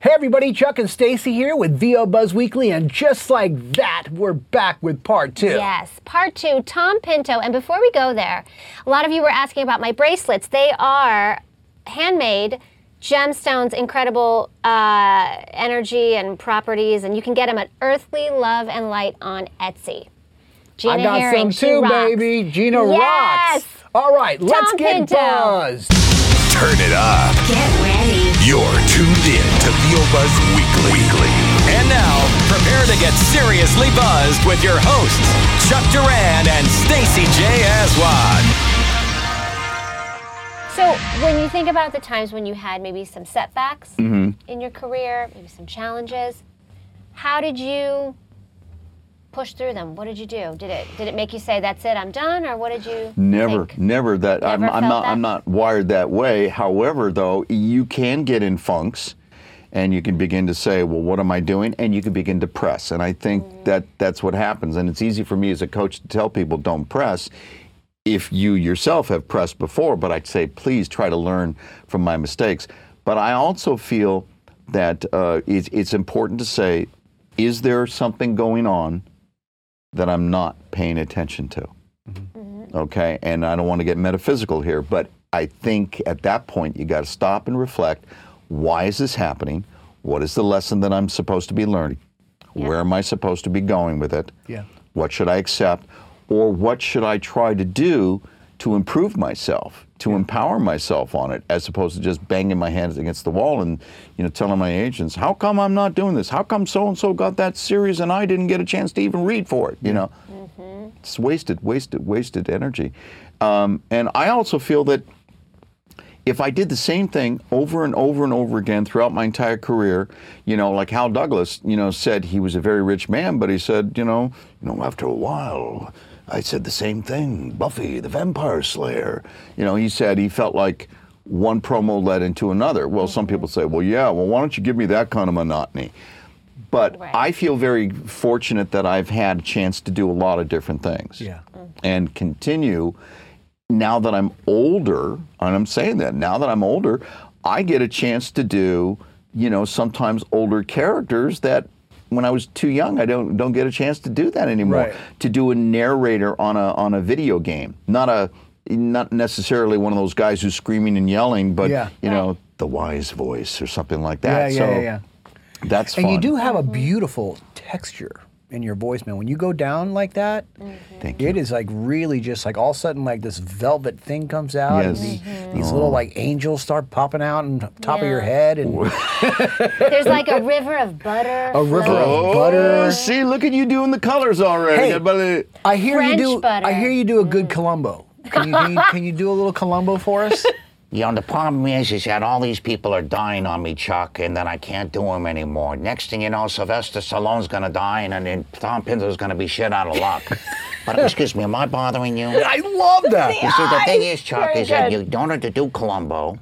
Hey everybody, Chuck and Stacy here with VO Buzz Weekly, and just like that, we're back with part two. Yes, part two, Tom Pinto. And before we go there, a lot of you were asking about my bracelets. They are handmade gemstones, incredible uh, energy and properties, and you can get them at Earthly Love and Light on Etsy. Gina I got Herring, some too, rocks. baby. Gina Yes. rocks. All right, let's get Pinto. buzzed. Turn it up. Get ready. You're tuned in to VO Buzz Weekly. Weekly. And now, prepare to get seriously buzzed with your hosts, Chuck Duran and Stacy J. Aswad. So, when you think about the times when you had maybe some setbacks Mm-hmm. in your career, maybe some challenges, how did you push through them? What did you do? Did it did it make you say that's it, I'm done, or what did you Never, think? never that. I'm, I'm not. that? I'm not wired that way. However, though, you can get in funks, and you can begin to say, "Well, what am I doing?" And you can begin to press. And I think Mm. that that's what happens. And it's easy for me as a coach to tell people, "Don't press." If you yourself have pressed before, but I'd say, please try to learn from my mistakes. But I also feel that uh, it's, it's important to say, is there something going on that I'm not paying attention to? Mm-hmm. okay? And i don't want to get metaphysical here but i think at that point you got to stop and reflect. Why is this happening? What is the lesson that i'm supposed to be learning? Where am i supposed to be going with it? Yeah. what should i accept? Or what should i try to do to improve myself to empower myself on it as opposed to just banging my hands against the wall and you know telling my agents how come i'm not doing this? How come so and so got that series and i didn't get a chance to even read for it? You know? It's wasted, wasted, wasted energy. Um, and I also feel that if I did the same thing over and over and over again throughout my entire career, you know, like Hal Douglas, you know, said he was a very rich man, but he said, you know, you know, after a while, I said the same thing. Buffy, the Vampire Slayer. You know, he said he felt like one promo led into another. Well, some people say, well, yeah, well, why don't you give me that kind of monotony? But Right. I feel very fortunate that I've had a chance to do a lot of different things. Yeah. Mm-hmm. And continue now that I'm older, and I'm saying that now that I'm older, I get a chance to do, you know, sometimes older characters that when I was too young, I don't don't get a chance to do that anymore. Right. To do a narrator on a on a video game, not a not necessarily one of those guys who's screaming and yelling, but Yeah. you know, the wise voice or something like Yeah, that. yeah, so yeah, yeah. that's And fun. you do have a beautiful texture in your voice, man. When you go down like that, mm-hmm. Thank you. it is like really just like all of a sudden like this velvet thing comes out. Yes. And the- these little like angels start popping out on top of your head and There's like a river of butter. A river flowing. of Oh, butter. Oh, see, look at you doing the colors already. Hey. I hear French you do. butter. I hear you do a good mm. Columbo. Can you, can you can you do a little Columbo for us? You know, the problem is, is that all these people are dying on me, Chuck, and then I can't do them anymore. Next thing you know, Sylvester Stallone's gonna die, and then Tom Pinto's gonna be shit out of luck. but excuse me, am I bothering you? I love that. You see, the thing is, Chuck, Very is that good. you don't have to do Columbo.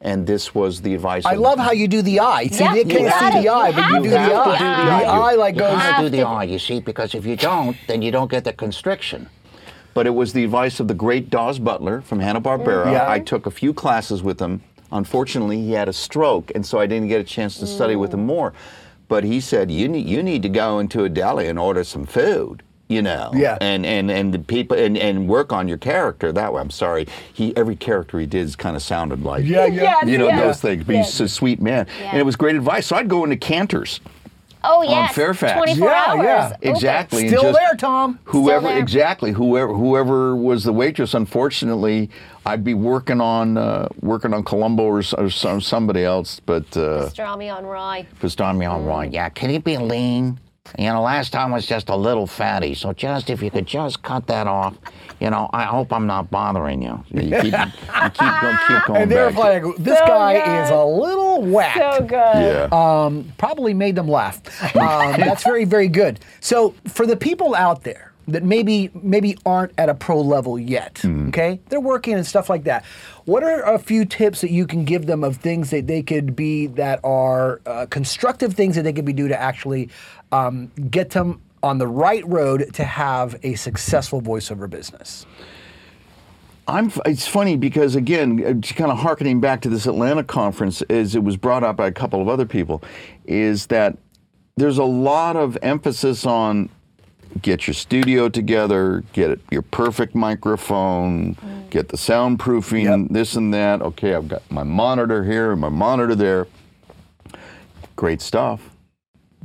and this was the advice. I of- love how you do the eye. See, Yep, they you can't got see it. the eye, You but you have do to the do eye. the The eye. eye like You goes. have to do the eye, you see, because if you don't, then you don't get the constriction. But it was the advice of the great Daws Butler from Hanna Barbera. Mm-hmm. Yeah. I took a few classes with him. Unfortunately, he had a stroke, and so I didn't get a chance to study with him mm. more. But he said, "You need you need to go into a deli and order some food." You know, Yeah. and and and the people and, and work on your character that way. I'm sorry, he every character he did kind of sounded like Yeah, yeah. Yes, you know yes. those things. But he's a sweet man, and it was great advice. So I'd go into Canter's. Oh yes, Fairfax. 24 Yeah, hours. yeah. open. Exactly. and Still just there, Tom. Whoever, there. exactly. Whoever, whoever was the waitress. Unfortunately, I'd be working on uh, working on Columbo or, or some, somebody else, but uh, Pastrami on rye. Pastrami on Right, yeah. Can he be lean? You know, last time was just a little fatty. So just if you could just cut that off, you know, I hope I'm not bothering you. You keep, you keep going, keep going And they're like, this So guy good. is a little whacked. So good. yeah. um, probably made them laugh. Um, that's very, very good. So for the people out there that maybe maybe aren't at a pro level yet, okay, they're working and stuff like that. What are a few tips that you can give them of things that they could be that are uh, constructive things that they could be do to actually um, get them on the right road to have a successful voiceover business? I'm. It's funny because again, kind of harkening back to this Atlanta conference, as it was brought up by a couple of other people, is that there's a lot of emphasis on get your studio together, get it, your perfect microphone, get the soundproofing, Yep. this and that. Okay, I've got my monitor here and my monitor there. Great stuff,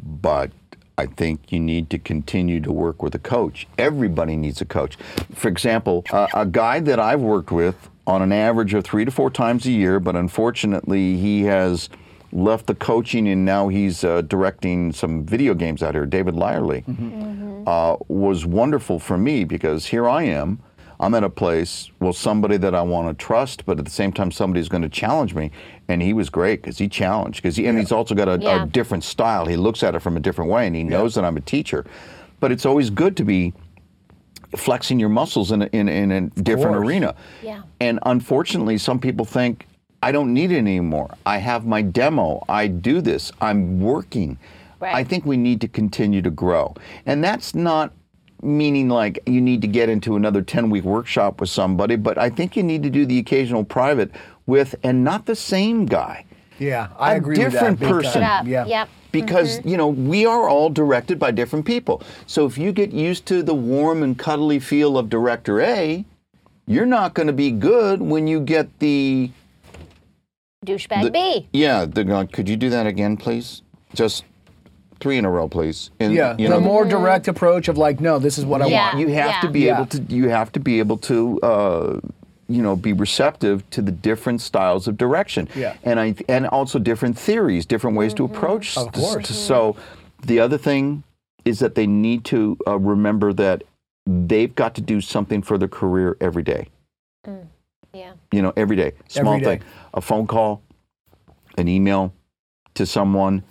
but I think you need to continue to work with a coach. Everybody needs a coach. For example, uh, a guy that I've worked with on an average of three to four times a year, but unfortunately he has left the coaching and now he's uh, directing some video games out here. David Lyerly uh, was wonderful for me because here I am. I'm at a place, well, somebody that I want to trust, but at the same time, somebody's going to challenge me. And he was great because he challenged, because he, and he's also got a, Yeah. a different style. He looks at it from a different way, and he knows that I'm a teacher. But it's always good to be flexing your muscles in a, in, in a different arena. Yeah. And unfortunately, some people think, I don't need it anymore. I have my demo. I do this. I'm working. Right. I think we need to continue to grow. And that's not meaning like you need to get into another 10 week workshop with somebody, but I think you need to do the occasional private with, and not the same guy. Yeah, I A agree different with that. big person. time. Up. Yeah. Yep. Because, mm-hmm. you know, we are all directed by different people. So if you get used to the warm and cuddly feel of director A, you're not going to be good when you get the Douchebag the- B. Yeah, they're uh, could you do that again, please? Just three in a row, please. And, Yeah, you the more direct approach of like, no, this is what I Yeah. want. you have yeah. to be Yeah. able to you have to be able to uh, you know be receptive to the different styles of direction Yeah. and I and also different theories different ways to approach Of s- course. so the other thing is that they need to uh, remember that they've got to do something for their career every day Yeah. you know every day small Every day. thing a phone call an email to someone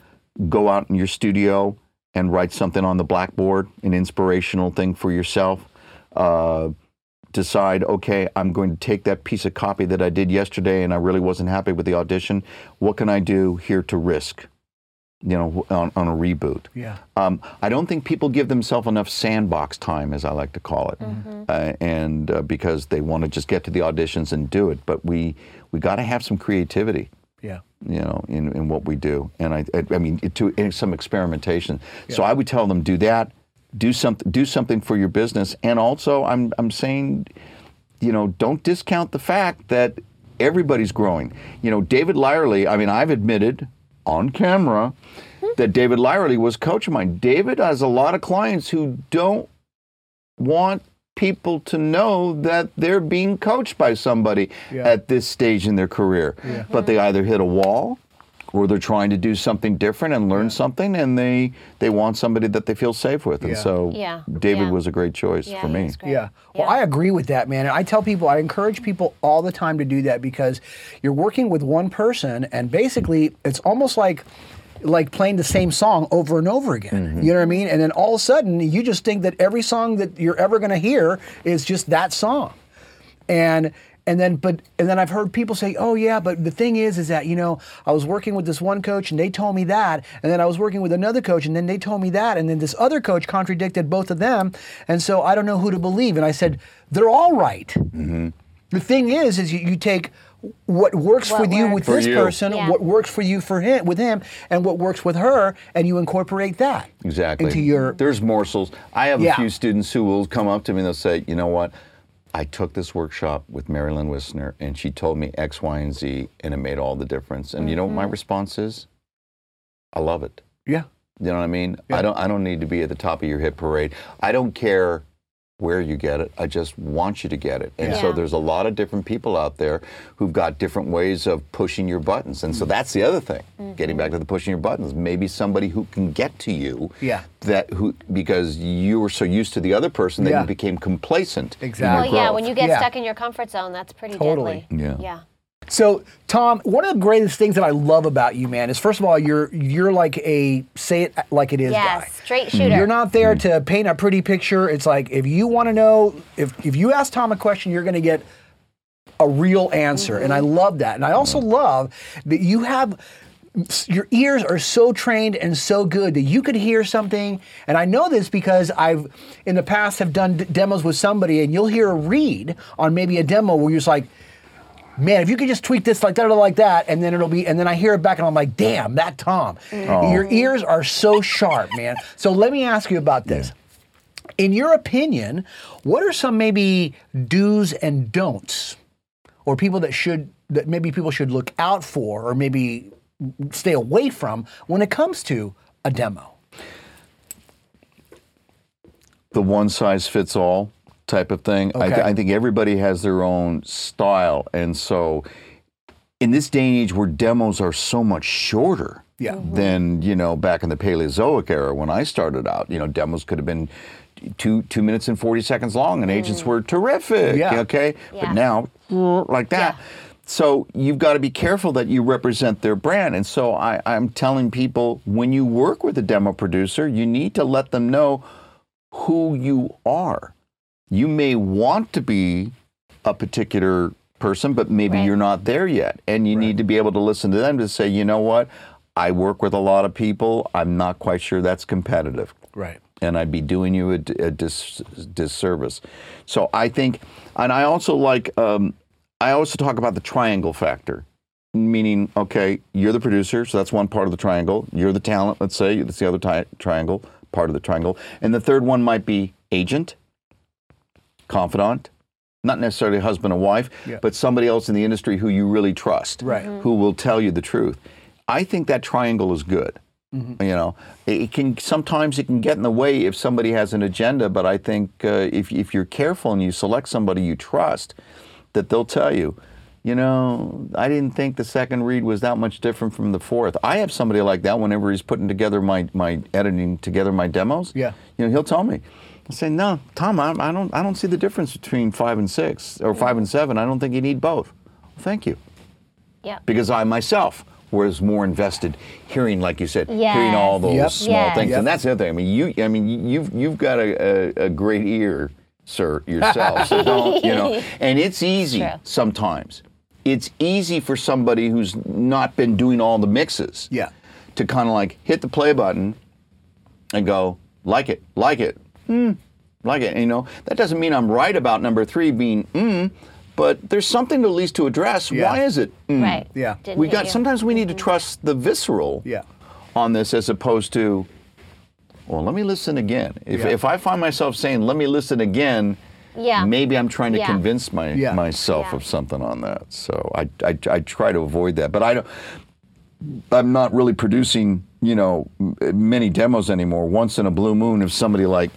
go out in your studio and write something on the blackboard an inspirational thing for yourself uh, decide okay i'm going to take that piece of copy that i did yesterday and i really wasn't happy with the audition. What can i do here to risk you know on, on a reboot? Yeah. um, I don't think people give themselves enough sandbox time, as I like to call it, uh, and uh, because they want to just get to the auditions and do it. But we we got to have some creativity, Yeah. you know, in, in what we do. And I I, I mean, it, to in some experimentation. So I would tell them do that, do something, do something for your business, and also I'm I'm saying, you know, don't discount the fact that everybody's growing. You know, David Lyerly. I mean, I've admitted on camera hmm. that David Lyerly was coach of mine. David has a lot of clients who don't want people to know that they're being coached by somebody Yeah. at this stage in their career. But they mm-hmm. either hit a wall or they're trying to do something different and learn something and they they want somebody that they feel safe with. And so Yeah. David Yeah. was a great choice Yeah, for me. was great. Yeah. Well, I agree with that, man. And I tell people, I encourage people all the time to do that because you're working with one person, and basically, it's almost like like playing the same song over and over again. Mm-hmm. You know what I mean? And then all of a sudden, you just think that every song that you're ever going to hear is just that song. And and then but and then I've heard people say, "Oh yeah, but the thing is is that, you know, I was working with this one coach and they told me that, and then I was working with another coach and then they told me that, and then this other coach contradicted both of them, and so I don't know who to believe." And I said, "They're all right. Mm-hmm. The thing is is you, you take what works What with you with. For this you. person, Yeah. what works for you for him with him, and what works with her, and you incorporate that Exactly. into your There's morsels. I have Yeah. a few students who will come up to me and they'll say, you know what? I took this workshop with Marilyn Wisner and she told me X, Y, and Z and it made all the difference. And you know what my mm-hmm. response is? I love it. yeah. You know what I mean? Yeah. I don't I don't need to be at the top of your hit parade. I don't care where you get it. I just want you to get it. And so there's a lot of different people out there who've got different ways of pushing your buttons. And so mm. that's the other thing. Mm-hmm. Getting back to the pushing your buttons. Maybe somebody who can get to you Yeah. that who because you were so used to the other person that Yeah. you became complacent. Exactly. Well, yeah, when you get Yeah. stuck in your comfort zone, that's pretty Totally. deadly. Yeah. Yeah. So, Tom, one of the greatest things that I love about you, man, is first of all, you're you're like a say it like it is Yes, guy. straight shooter. You're not there mm-hmm. to paint a pretty picture. It's like if you want to know, if if you ask Tom a question, you're going to get a real answer, and I mm-hmm. love that. And I also love that you have your ears are so trained and so good that you could hear something and i know this because i've in the past have done d- demos with somebody and you'll hear a read on maybe a demo where you're just like man if you could just tweak this like that or like that and then it'll be and then i hear it back and i'm like damn that tom. Mm. Your oh. ears are so sharp man. So let me ask you about this. In your opinion what are some maybe do's and don'ts or people that should that maybe people should look out for or maybe stay away from when it comes to a demo. the one size fits all type of thing. I, th- I think everybody has their own style, and so in this day and age where demos are so much shorter Yeah. Mm-hmm. than you know back in the Paleozoic era when I started out, you know demos could have been two two minutes and forty seconds long, and agents mm. were terrific. Yeah. Okay, Yeah. but now like that. Yeah. So you've got to be careful that you represent their brand. And so I, I'm telling people when you work with a demo producer, you need to let them know who you are. You may want to be a particular person, but maybe Right. you're not there yet. And you need to be able to listen to them to say, you know what? I work with a lot of people. I'm not quite sure that's competitive Right. and I'd be doing you a, a dis, disservice. So I think, and I also like, um, I also talk about the triangle factor, meaning, okay, you're the producer, so that's one part of the triangle. You're the talent, let's say, that's the other ti- triangle, part of the triangle. And the third one might be agent, confidant, not necessarily husband and wife, Yeah. but somebody else in the industry who you really trust, Right. who will tell you the truth. I think that triangle is good. Mm-hmm. You know, it it can sometimes it can get in the way if somebody has an agenda. But I think uh, if if you're careful and you select somebody you trust, that they'll tell you. You know, I didn't think the second read was that much different from the fourth. I have somebody like that whenever he's putting together my, my editing together my demos. Yeah. You know, he'll tell me. I say, no, Tom, I, I don't I don't see the difference between five and six or five and seven. I don't think you need both. Well, thank you Yeah. because I myself was more invested hearing, like you said, hearing all those Yep. small Yes. things. Yep. And that's the other thing. I mean, you, I mean, you've you've got a, a, a great ear, sir, yourself. so don't, you know, and it's easy True. sometimes. It's easy for somebody who's not been doing all the mixes, Yeah. to kind of like hit the play button and go like it, like it, mm, like it. And, you know, that doesn't mean I'm right about number three being mm, but there's something at least to address. Yeah. Why is it? mm? Right. Yeah. Didn't we got you. sometimes we need to trust the visceral Yeah. on this as opposed to well let me listen again if, Yeah. if i find myself saying let me listen again Yeah. maybe i'm trying to Yeah. convince my, Yeah. myself Yeah. of something on that so I, I i try to avoid that but i don't i'm not really producing you know many demos anymore once in a blue moon if somebody like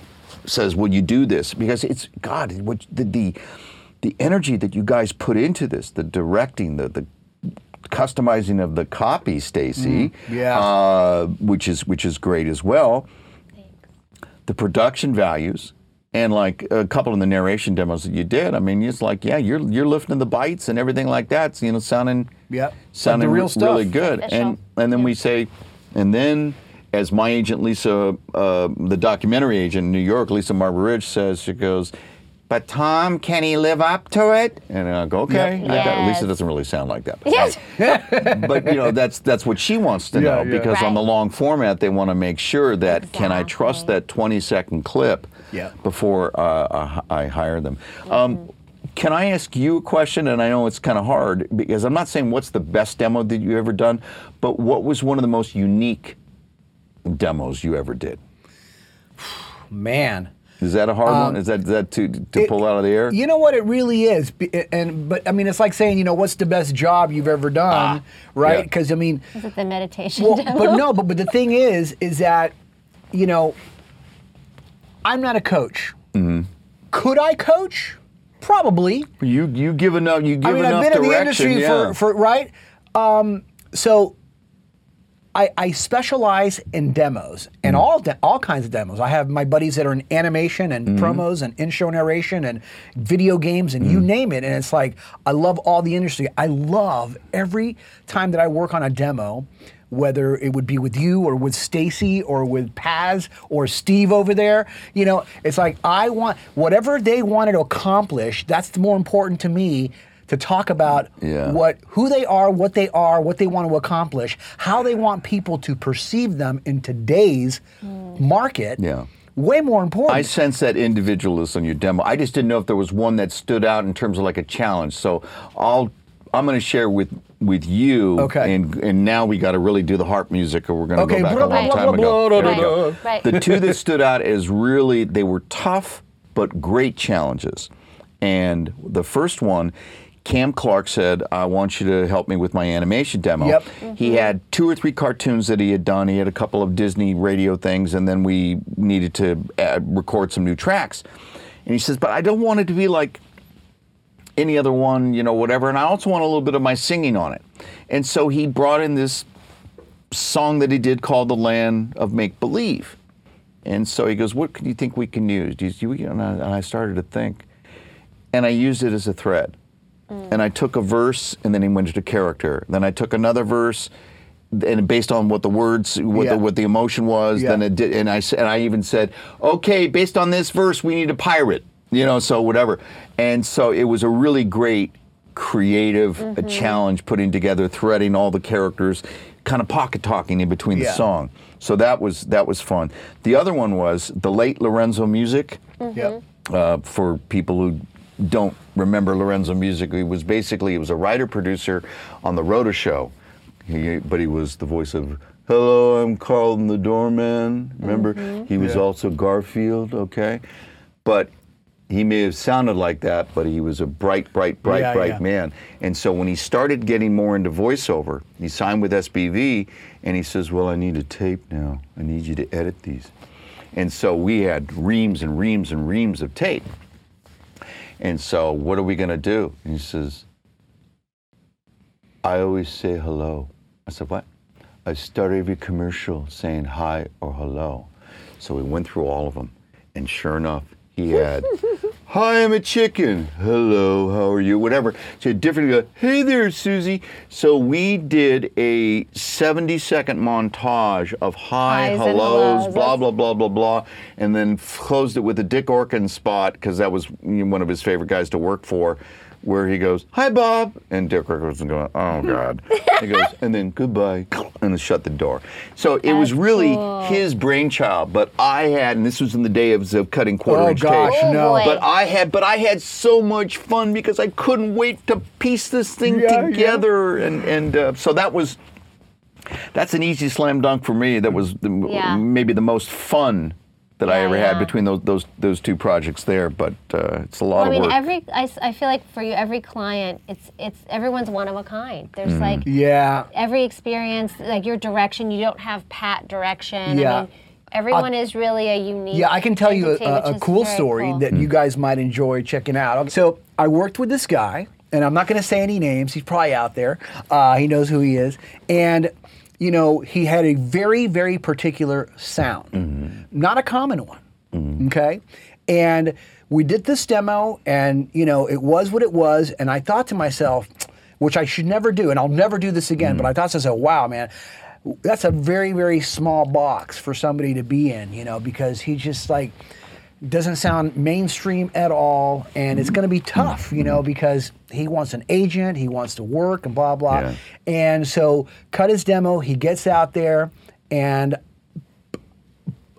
says "Will you do this because it's god what the the, the energy that you guys put into this the directing the the customizing of the copy, Stacy. yeah. Uh, which is which is great as well. The production values and like a couple of the narration demos that you did. I mean, it's like yeah, you're you're lifting the bites and everything like that. So, you know, sounding Yep. sounding Like real stuff. really good. Official. And and then we say, and then as my agent Lisa, uh, the documentary agent in New York, Lisa Marburidge says, she goes. But Tom, can he live up to it? And I go, okay. Yep. I got- Lisa doesn't really sound like that. but Yes. but you know that's that's what she wants to Yeah, know yeah. because on the long format they want to make sure that can I trust that 20 second clip Yeah. before uh, I I hire them. Um, can I ask you a question? And I know it's kind of hard because I'm not saying what's the best demo that you ever done, but what was one of the most unique demos you ever did? Man. Is that a hard one? Is that is that to to Um, It- pull out of the air? You know what it really is, and but I mean it's like saying you know what's the best job you've ever done, right? yeah. Because I mean, Is it the meditation well, demo? but no, but but the thing is, is that you know, I'm not a coach. Mm-hmm. Could I coach? Probably. You you give enough you give I mean, enough I've been in the direction, industry yeah. for, for right. Um, so I, I specialize in demos and Mm. all de- all kinds of demos. I have my buddies that are in animation and Mm-hmm. promos and in-show narration and video games and Mm. you name it. And it's like I love all the industry. I love every time that I work on a demo. Whether it would be with you or with Stacy or with Paz or Steve over there, you know, it's like I want whatever they wanted to accomplish. That's more important to me to talk about Yeah. what who they are, what they are, what they want to accomplish, how they want people to perceive them in today's hmm. market. Yeah. Way more important. I sense that individualism in your demo. I just didn't know if there was one that stood out in terms of like a challenge. So I'll I'm going to share with with you. Okay. And and now we got to really do the harp music, or we're going to Okay, go back blah, a long blah, time blah, ago. blah, There blah, go. blah. Right. The two that stood out as really they were tough but great challenges. And the first one. Cam Clarke said, I want you to help me with my animation demo. Yep. He had two or three cartoons that he had done. He had a couple of Disney radio things, and then we needed to uh, record some new tracks. And he says, But I don't want it to be like any other one, you know, whatever. And I also want a little bit of my singing on it. And so he brought in this song that he did called The Land of Make Believe. And so he goes, What do you think we can use? Do you, and, I, and I started to think. And I used it as a thread. And I took a verse and then he went into character. Then I took another verse and based on what the words, what, Yeah. the, what the emotion was, Yeah. then it did. And I, and I even said, okay, based on this verse, we need a pirate, you know, so whatever. And so it was a really great creative uh challenge putting together, threading all the characters, kind of pocket talking in between Yeah. the song. So that was that was fun. The other one was the late Lorenzo Music Yep. uh, for people who don't remember Lorenzo Music, he was basically he was a writer producer on the Rhoda Show, he, but he was the voice of "Hello, I'm Carlton the Doorman." Remember, mm-hmm. he was Yeah. also Garfield. Okay, but he may have sounded like that, but he was a bright, bright, bright, Yeah, bright yeah. man. And so when he started getting more into voiceover, he signed with SBV, and he says, "Well, I need a tape now. I need you to edit these." And so we had reams and reams and reams of tape. And so, what are we going to do? And he says, I always say hello. I said, What? I start every commercial saying hi or hello. So we went through all of them. And sure enough, he had, Hi, I'm a chicken. Hello, how are you? Whatever. So different, go, hey there, Susie. So we did a 70 second montage of hi, Highs and hellos, hellos. blah, blah, blah, blah, blah, and then f- closed it with a Dick Orkin spot because that was you know, one of his favorite guys to work for, where he goes, "Hi, Bob," and Dick Orkin was going, "Oh God," he goes, and then goodbye, and then shut the door. So it was That's really cool. his brainchild, but I had, and this was in the days of cutting quarter Oh inch gosh, tape. Oh, no. boy. But I had, but I had so much fun because I couldn't wait to piece this thing Yeah, yeah. together, and and uh, so that was that's an easy slam dunk for me. That was the, Yeah. maybe the most fun that I Yeah, ever had between those those those two projects there. But uh, it's a lot Well, I of mean, work. every I, s- I feel like for you, every client, it's it's everyone's one of a kind. There's Mm-hmm. like Yeah. every experience, like your direction. You don't have pat direction. Yeah. I mean, everyone is really a unique. Yeah, I can tell you entity, a, a, a cool story cool. that you guys might enjoy checking out. So I worked with this guy, and I'm not going to say any names. He's probably out there. Uh, he knows who he is, and you know he had a very, very particular sound, mm-hmm. not a common one. Mm-hmm. Okay, and we did this demo, and you know it was what it was, and I thought to myself. Which I should never do, and I'll never do this again. But mm-hmm. I thought to myself, "Wow, man, that's a very very small box for somebody to be in you know because he just like doesn't sound mainstream at all and it's going to be mm-hmm. tough you know because he wants an agent he wants to work and blah blah Yeah. and so cut his demo he gets out there and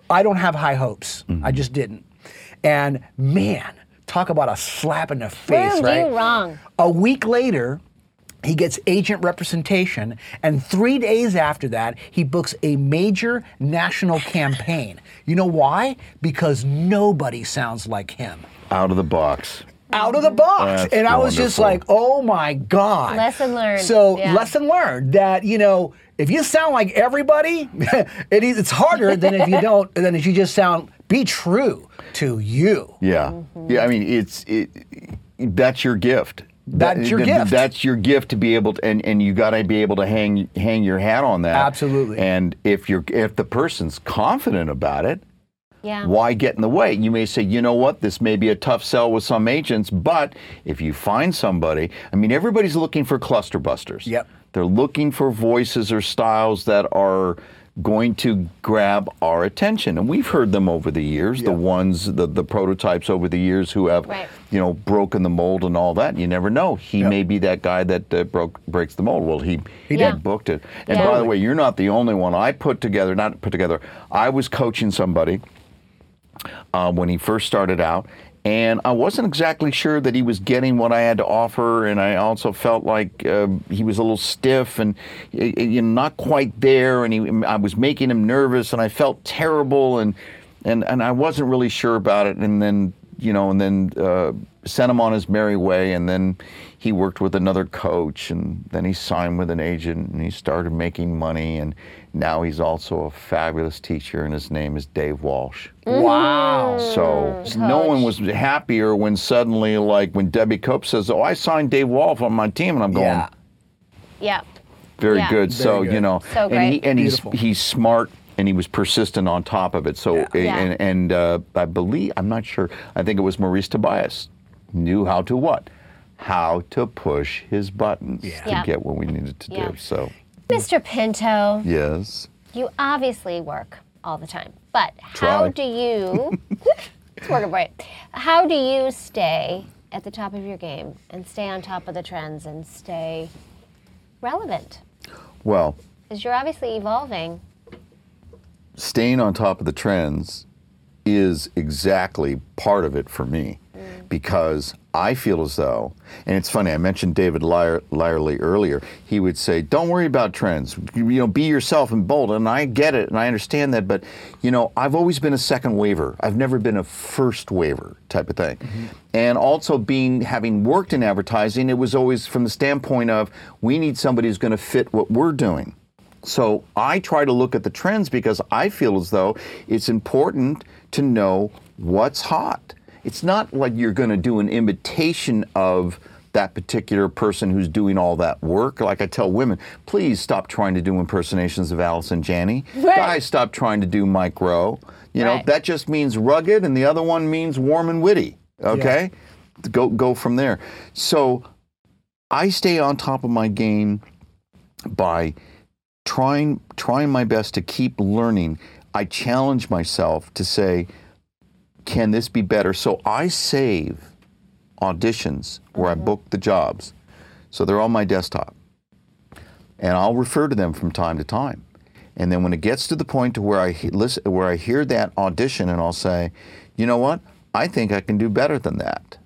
i don't have high hopes i mm-hmm. just didn't and man talk about a slap in the face Proved right you wrong. a week later, he gets agent representation, and three days after that, he books a major national campaign. You know why? Because nobody sounds like him. Out of the box. Out of the box. That's and I was just like, oh my God. Lesson learned. So, Yeah. lesson learned that, you know, if you sound like everybody, it is, it's harder than if you don't, than if you just sound, be true to you. Yeah, Mm-hmm. yeah. I mean, it's it. That's your gift. That's your th- gift. That's your gift to be able to, and, and you got to be able to hang hang your hat on that. Absolutely. And if you're if the person's confident about it, Yeah. why get in the way? You may say, you know what, this may be a tough sell with some agents, but if you find somebody, I mean, everybody's looking for cluster busters. Yep. They're looking for voices or styles that are going to grab our attention. And we've heard them over the years, the ones, the, the prototypes over the years who have, Right. you know, broken the mold and all that. You never know. He Yeah. may be that guy that uh, broke breaks the mold. Well, he, he Yeah. did booked it. And Yeah. by the way, you're not the only one. I put together, not put together, I was coaching somebody uh, when he first started out. And I wasn't exactly sure that he was getting what I had to offer, and I also felt like uh, he was a little stiff and you know, not quite there. And he, I was making him nervous, and I felt terrible, and and and I wasn't really sure about it. And then you know, and then uh, sent him on his merry way. And then he worked with another coach, and then he signed with an agent, and he started making money. And now he's also a fabulous teacher, and his name is Dave Walsh. Wow. So no one was happier when suddenly, like when Debbie Cope says, "Oh, I signed Dave Walsh on my team," and I'm going, Yeah. Yeah. very Yeah. good. so good. you know, So and he and he's he's smart and he was persistent on top of it. So Yeah. Yeah. and and uh, I believe I'm not sure. I think it was Maurice Tobias knew how to what, how to push his buttons Yeah. to Yeah. get what we needed to Yeah. do. So Mr. Pinto, yes, you obviously work all the time, but how do you? it's working for. How do you stay at the top of your game and stay on top of the trends and stay relevant? well. Because you're obviously evolving. staying on top of the trends is exactly part of it for me because I feel as though, and it's funny, I mentioned David Lyerly earlier. He would say, Don't worry about trends. You know, be yourself and bold. And I get it and I understand that, but, you know, I've always been a second waver. I've never been a first waver type of thing. Mm-hmm. And also, being having worked in advertising, it was always from the standpoint of we need somebody who's going to fit what we're doing. So I try to look at the trends because I feel as though it's important to know what's hot. It's not like you're going to do an imitation of that particular person who's doing all that work. Like I tell women, please stop trying to do impersonations of Allison Janney. Right. Guys, stop trying to do Mike Rowe. You know, Right. that just means rugged, and the other one means warm and witty. Okay? Go, go from there. So I stay on top of my game by trying trying my best to keep learning. I challenge myself to say, can this be better? So I save auditions where I mm-hmm. book the jobs. So they're on my desktop. And I'll refer to them from time to time. And then when it gets to the point to where I he- listen, where I hear that audition and I'll say, you know what? I think I can do better than that.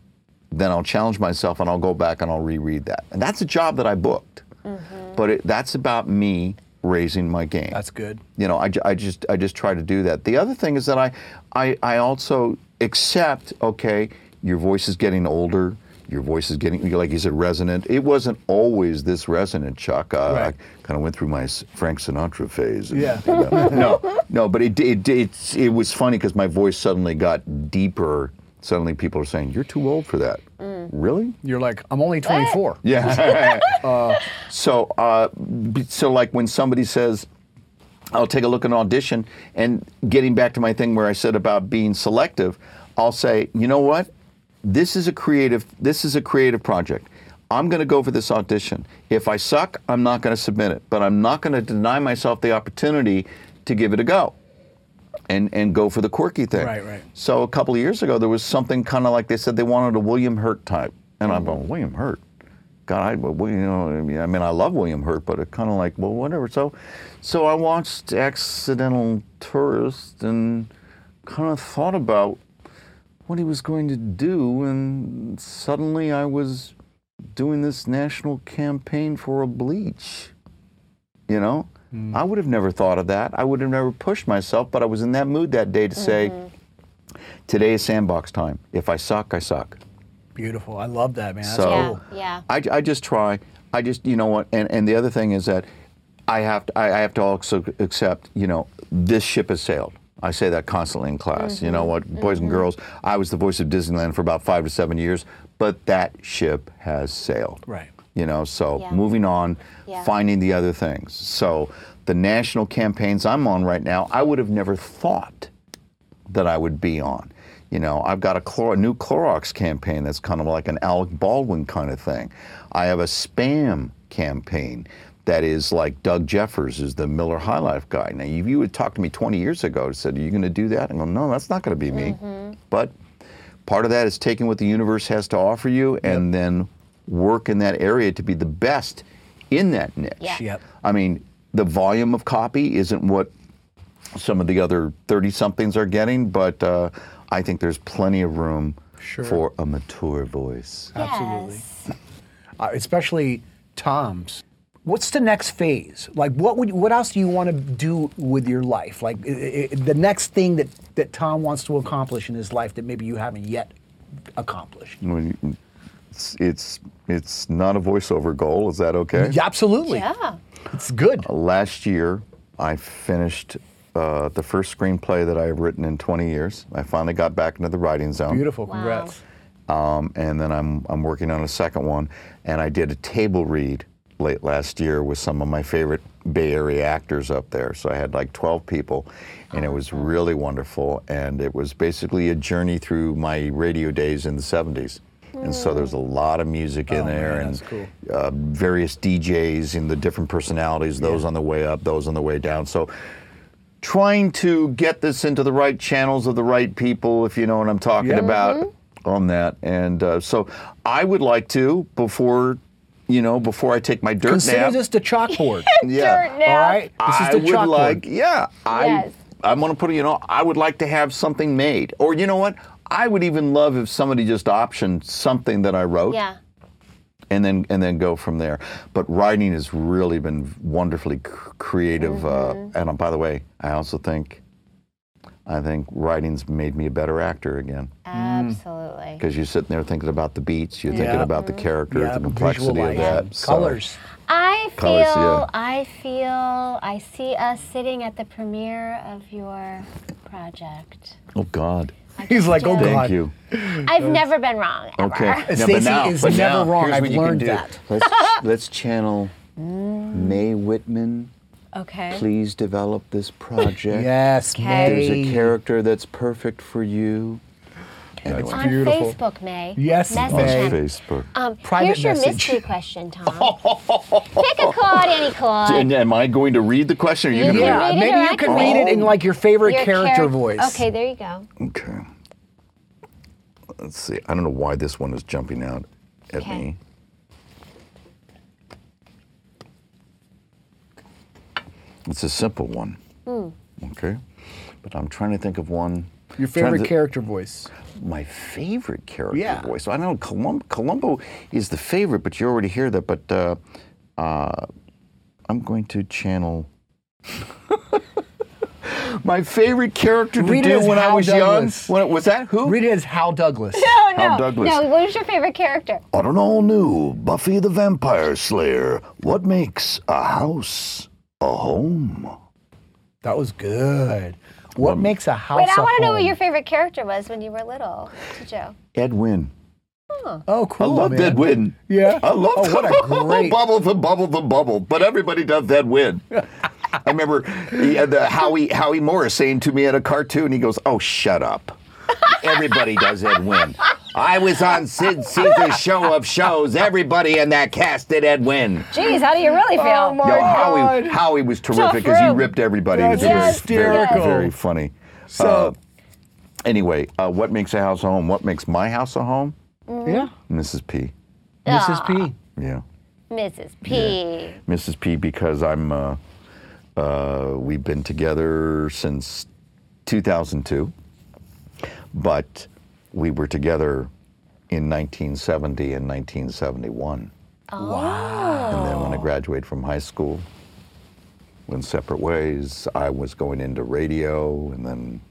Then I'll challenge myself and I'll go back and I'll reread that. And that's a job that I booked. Mm-hmm. But it, that's about me raising my game. That's good. you know I, I just i just try to do that. The other thing is that I, I i also accept okay your voice is getting older your voice is getting like you said resonant. It wasn't always this resonant chuck. Uh, Right. i kind of went through my frank sinatra phase and, Yeah. you know, no no but it it, it, it was funny because my voice suddenly got deeper. Suddenly people are saying you're too old for that really You're like, I'm only 24. yeah. so, uh, so like when somebody says, "I'll take a look at an audition," and getting back to my thing where I said about being selective, I'll say, "You know what? This is a creative. This is a creative project. I'm going to go for this audition. If I suck, I'm not going to submit it, but I'm not going to deny myself the opportunity to give it a go." And, and go for the quirky thing. Right, right. So a couple of years ago, there was something kind of like they said they wanted a William Hurt type, and I'm going William Hurt. God, I well, you know, I mean, I mean, I love William Hurt, but it kind of like well, whatever. So, so I watched Accidental Tourist and kind of thought about what he was going to do, and suddenly I was doing this national campaign for a bleach. You know, I would have never thought of that. I would have never pushed myself, but I was in that mood that day to say, mm-hmm. today is sandbox time. If I suck, I suck. Beautiful. I love that, man. That's So- Yeah, cool. yeah. I, I just try. I just, you know what, and, and the other thing is that I have to, I, I have to also accept, you know, this ship has sailed. I say that constantly in class. You know mm-hmm. what, boys and mm-hmm. girls, I was the voice of Disneyland for about five to seven years, but that ship has sailed. Right. You know, so Yeah. moving on, Yeah. finding the other things. So the national campaigns I'm on right now, I would have never thought that I would be on. You know, I've got a, Clor- a new Clorox campaign that's kind of like an Alec Baldwin kind of thing. I have a spam campaign that is like Doug Jeffers is the Miller High Life guy. Now, if you would talk to me 20 years ago and said, "Are you going to do that?" I go, "No, that's not going to be me." Mm-hmm. But part of that is taking what the universe has to offer you and then work in that area to be the best in that niche. Yeah. Yep. I mean, the volume of copy isn't what some of the other 30 somethings are getting, but uh, I think there's plenty of room Sure. for a mature voice. Absolutely. Yes. uh, especially Tom's. What's the next phase? Like, what would what else do you want to do with your life? Like, i- i- the next thing that that Tom wants to accomplish in his life that maybe you haven't yet accomplished. When you- It's, it's, it's not a voiceover goal. Is that okay? Yeah, absolutely. Yeah. It's good. Last year, I finished uh, the first screenplay that I have written in 20 years. I finally got back into the writing zone. Beautiful. Wow. Congrats. Um, and then I'm, I'm working on a second one. And I did a table read late last year with some of my favorite Bay Area actors up there. So I had like 12 people, and it was really wonderful. And it was basically a journey through my radio days in the 70s. And so there's a lot of music in Oh, there man, and that's cool. uh, various DJs and the different personalities, those on the way up, those on the way down. So trying to get this into the right channels of the right people, if you know what I'm talking Yeah. about on that. And uh, so I would like to, before, you know, before I take my dirt Consider nap. this the chalkboard. yeah. Dirt nap. All right. This is I the would chalkboard. like, yeah, I, Yes. I want to put, it, you know, I would like to have something made. Or you know what? I would even love if somebody just optioned something that I wrote Yeah. and then and then go from there. But writing has really been wonderfully c- creative. Mm-hmm. Uh, and uh, by the way, I also think I think writing's made me a better actor again Absolutely. because you're sitting there thinking about the beats, you're thinking about the characters, Yeah, the complexity of visualize that. it. So- Colors. I feel, Colors, yeah. I feel, I see us sitting at the premiere of your project. Oh God! He's like, oh Thank God. Thank you. I've never been wrong. Ever. Okay. Stacey is but never wrong. here's I've what you can learned that. Let's, let's channel Mae Whitman. Okay. Please develop this project. Yes, Okay. There's a character that's perfect for you. Anyway, On Beautiful. Facebook, Mae. Yes, Message Mae. on. Facebook. Um, Private here's your message. mystery question, Tom. Pick a card, any card. And am I going to read the question? Or are you You going to can read Yeah, read it maybe you I can can read read it in like your favorite Your character charac- voice. Okay, there you go. Okay. Let's see. I don't know why this one is jumping out at Okay. me. It's a simple one. Hmm. Okay. But I'm trying to think of one. Your favorite to- character voice. my favorite character Yeah. voice. So I know Colum- Columbo is the favorite, but you already hear that. But uh, uh, I'm going to channel my favorite character to Read do as when I was Douglas. young. When it, was that who? Read it as Hal Douglas. No, Hal no. Douglas. No, what was your favorite character? On an all new Buffy the Vampire Slayer, what makes a house a home? That was good. What makes a house Wait, I a want to know what your favorite character was when you were little, Joe. Ed Wynn. Oh, cool. I love man. Ed Wynn. Yeah? I love Oh, what a great- bubble the bubble the bubble. But everybody does Ed Wynn. I remember he had the Howie Howie Morris saying to me at a cartoon, he goes, "Oh, shut up." Everybody does Ed Wynn. I was on Sid Caesar's show of shows. Everybody in that cast did Ed Wynn. Jeez, how do you really feel? Oh, my Yo, God. Howie, Howie was terrific because he ripped everybody. That's it was very, hysterical. very, very funny. So- Uh, anyway, uh, what makes a house a home? What makes my house a home? Yeah. Mrs. P. Mrs. P. Yeah. Mrs. P. Mrs. P because I'm uh, uh, we've been together since 2002, but we were together in 1970 and 1971. Wow. And then when I graduated from high school, went separate ways. I was going into radio, and then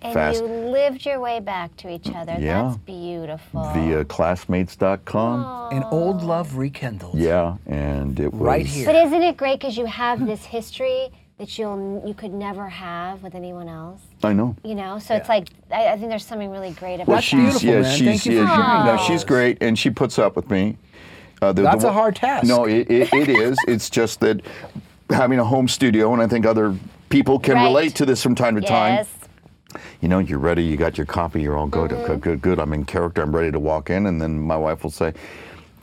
And Fast. you lived your way back to each other. Yeah. That's beautiful. via classmates.com. An old love rekindled. Yeah, and it was Right here. But isn't it great because you have this history that you'll you could never have with anyone else? I know. You know, so it's like I, I think there's something really great about Well, that. she's beautiful, yeah, man. she's Thank you for yeah, no, she's great, and she puts up with me. Uh, the- the That's a hard task. No, it, it, it is. It's just that having a home studio, and I think other people can Right. relate to this from time to time. yes. You know, you're ready. You got your copy. You're all good. Mm-hmm. Good, good, good. I'm in character. I'm ready to walk in, and then my wife will say,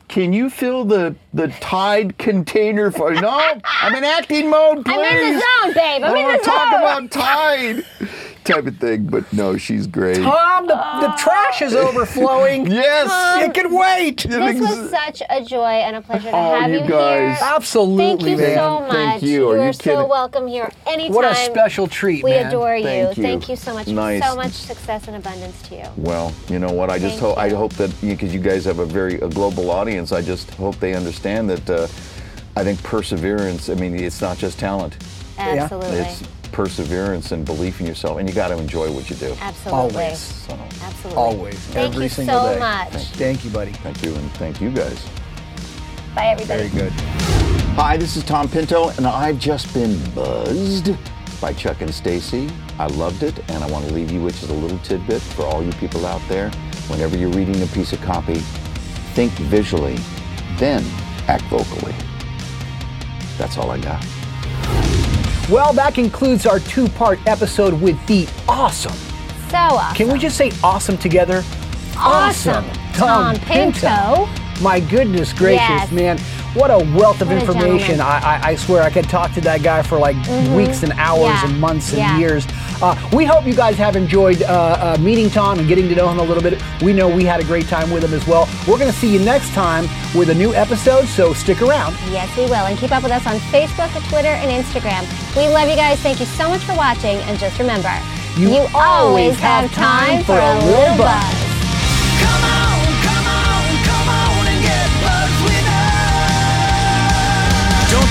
Can you fill the the Tide container for? No, I'm in acting mode, please. I'm in the zone, babe. I'm I in want the to talk about Tide, type of thing. But no, she's great. Tom, the, the trash is overflowing. Yes. It can wait. This was such a joy and a pleasure to Oh, have you you, guys. here. Absolutely, Thank you man. so much. Thank you. Are are you so kidding? welcome here anytime. What a special treat, We man. adore you. Thank you. Thank you so much. Nice. So much success and abundance to you. Well, you know what? I just Thank hope I you. hope that because you guys have a very a global audience, I just hope they understand that. Uh, I think perseverance. I mean, it's not just talent; Absolutely. it's perseverance and belief in yourself, and you got to enjoy what you do. Absolutely. Always. So, Absolutely. Always. Thank every you single so day. much. Thank you, buddy. thank you, and thank you guys. Bye, everybody. Very good. Hi, this is Tom Pinto, and I've just been buzzed by Chuck and Stacy. I loved it, and I want to leave you with just a little tidbit for all you people out there. Whenever you're reading a piece of copy, think visually, then act vocally. That's all I got. Well, that concludes our two part episode with the awesome. So awesome. Can we just say awesome together? Awesome. Tom Pinto. My goodness gracious, Yes. man. What a wealth of What information. I, I, I swear I could talk to that guy for like weeks and hours Yeah. and months and Yeah. years. Uh, we hope you guys have enjoyed uh, uh, meeting Tom and getting to know him a little bit. We know we had a great time with him as well. We're going to see you next time with a new episode, so stick around. Yes, we will. And keep up with us on Facebook, Twitter, and Instagram. We love you guys. Thank you so much for watching. And just remember, You always have time for a little buzz.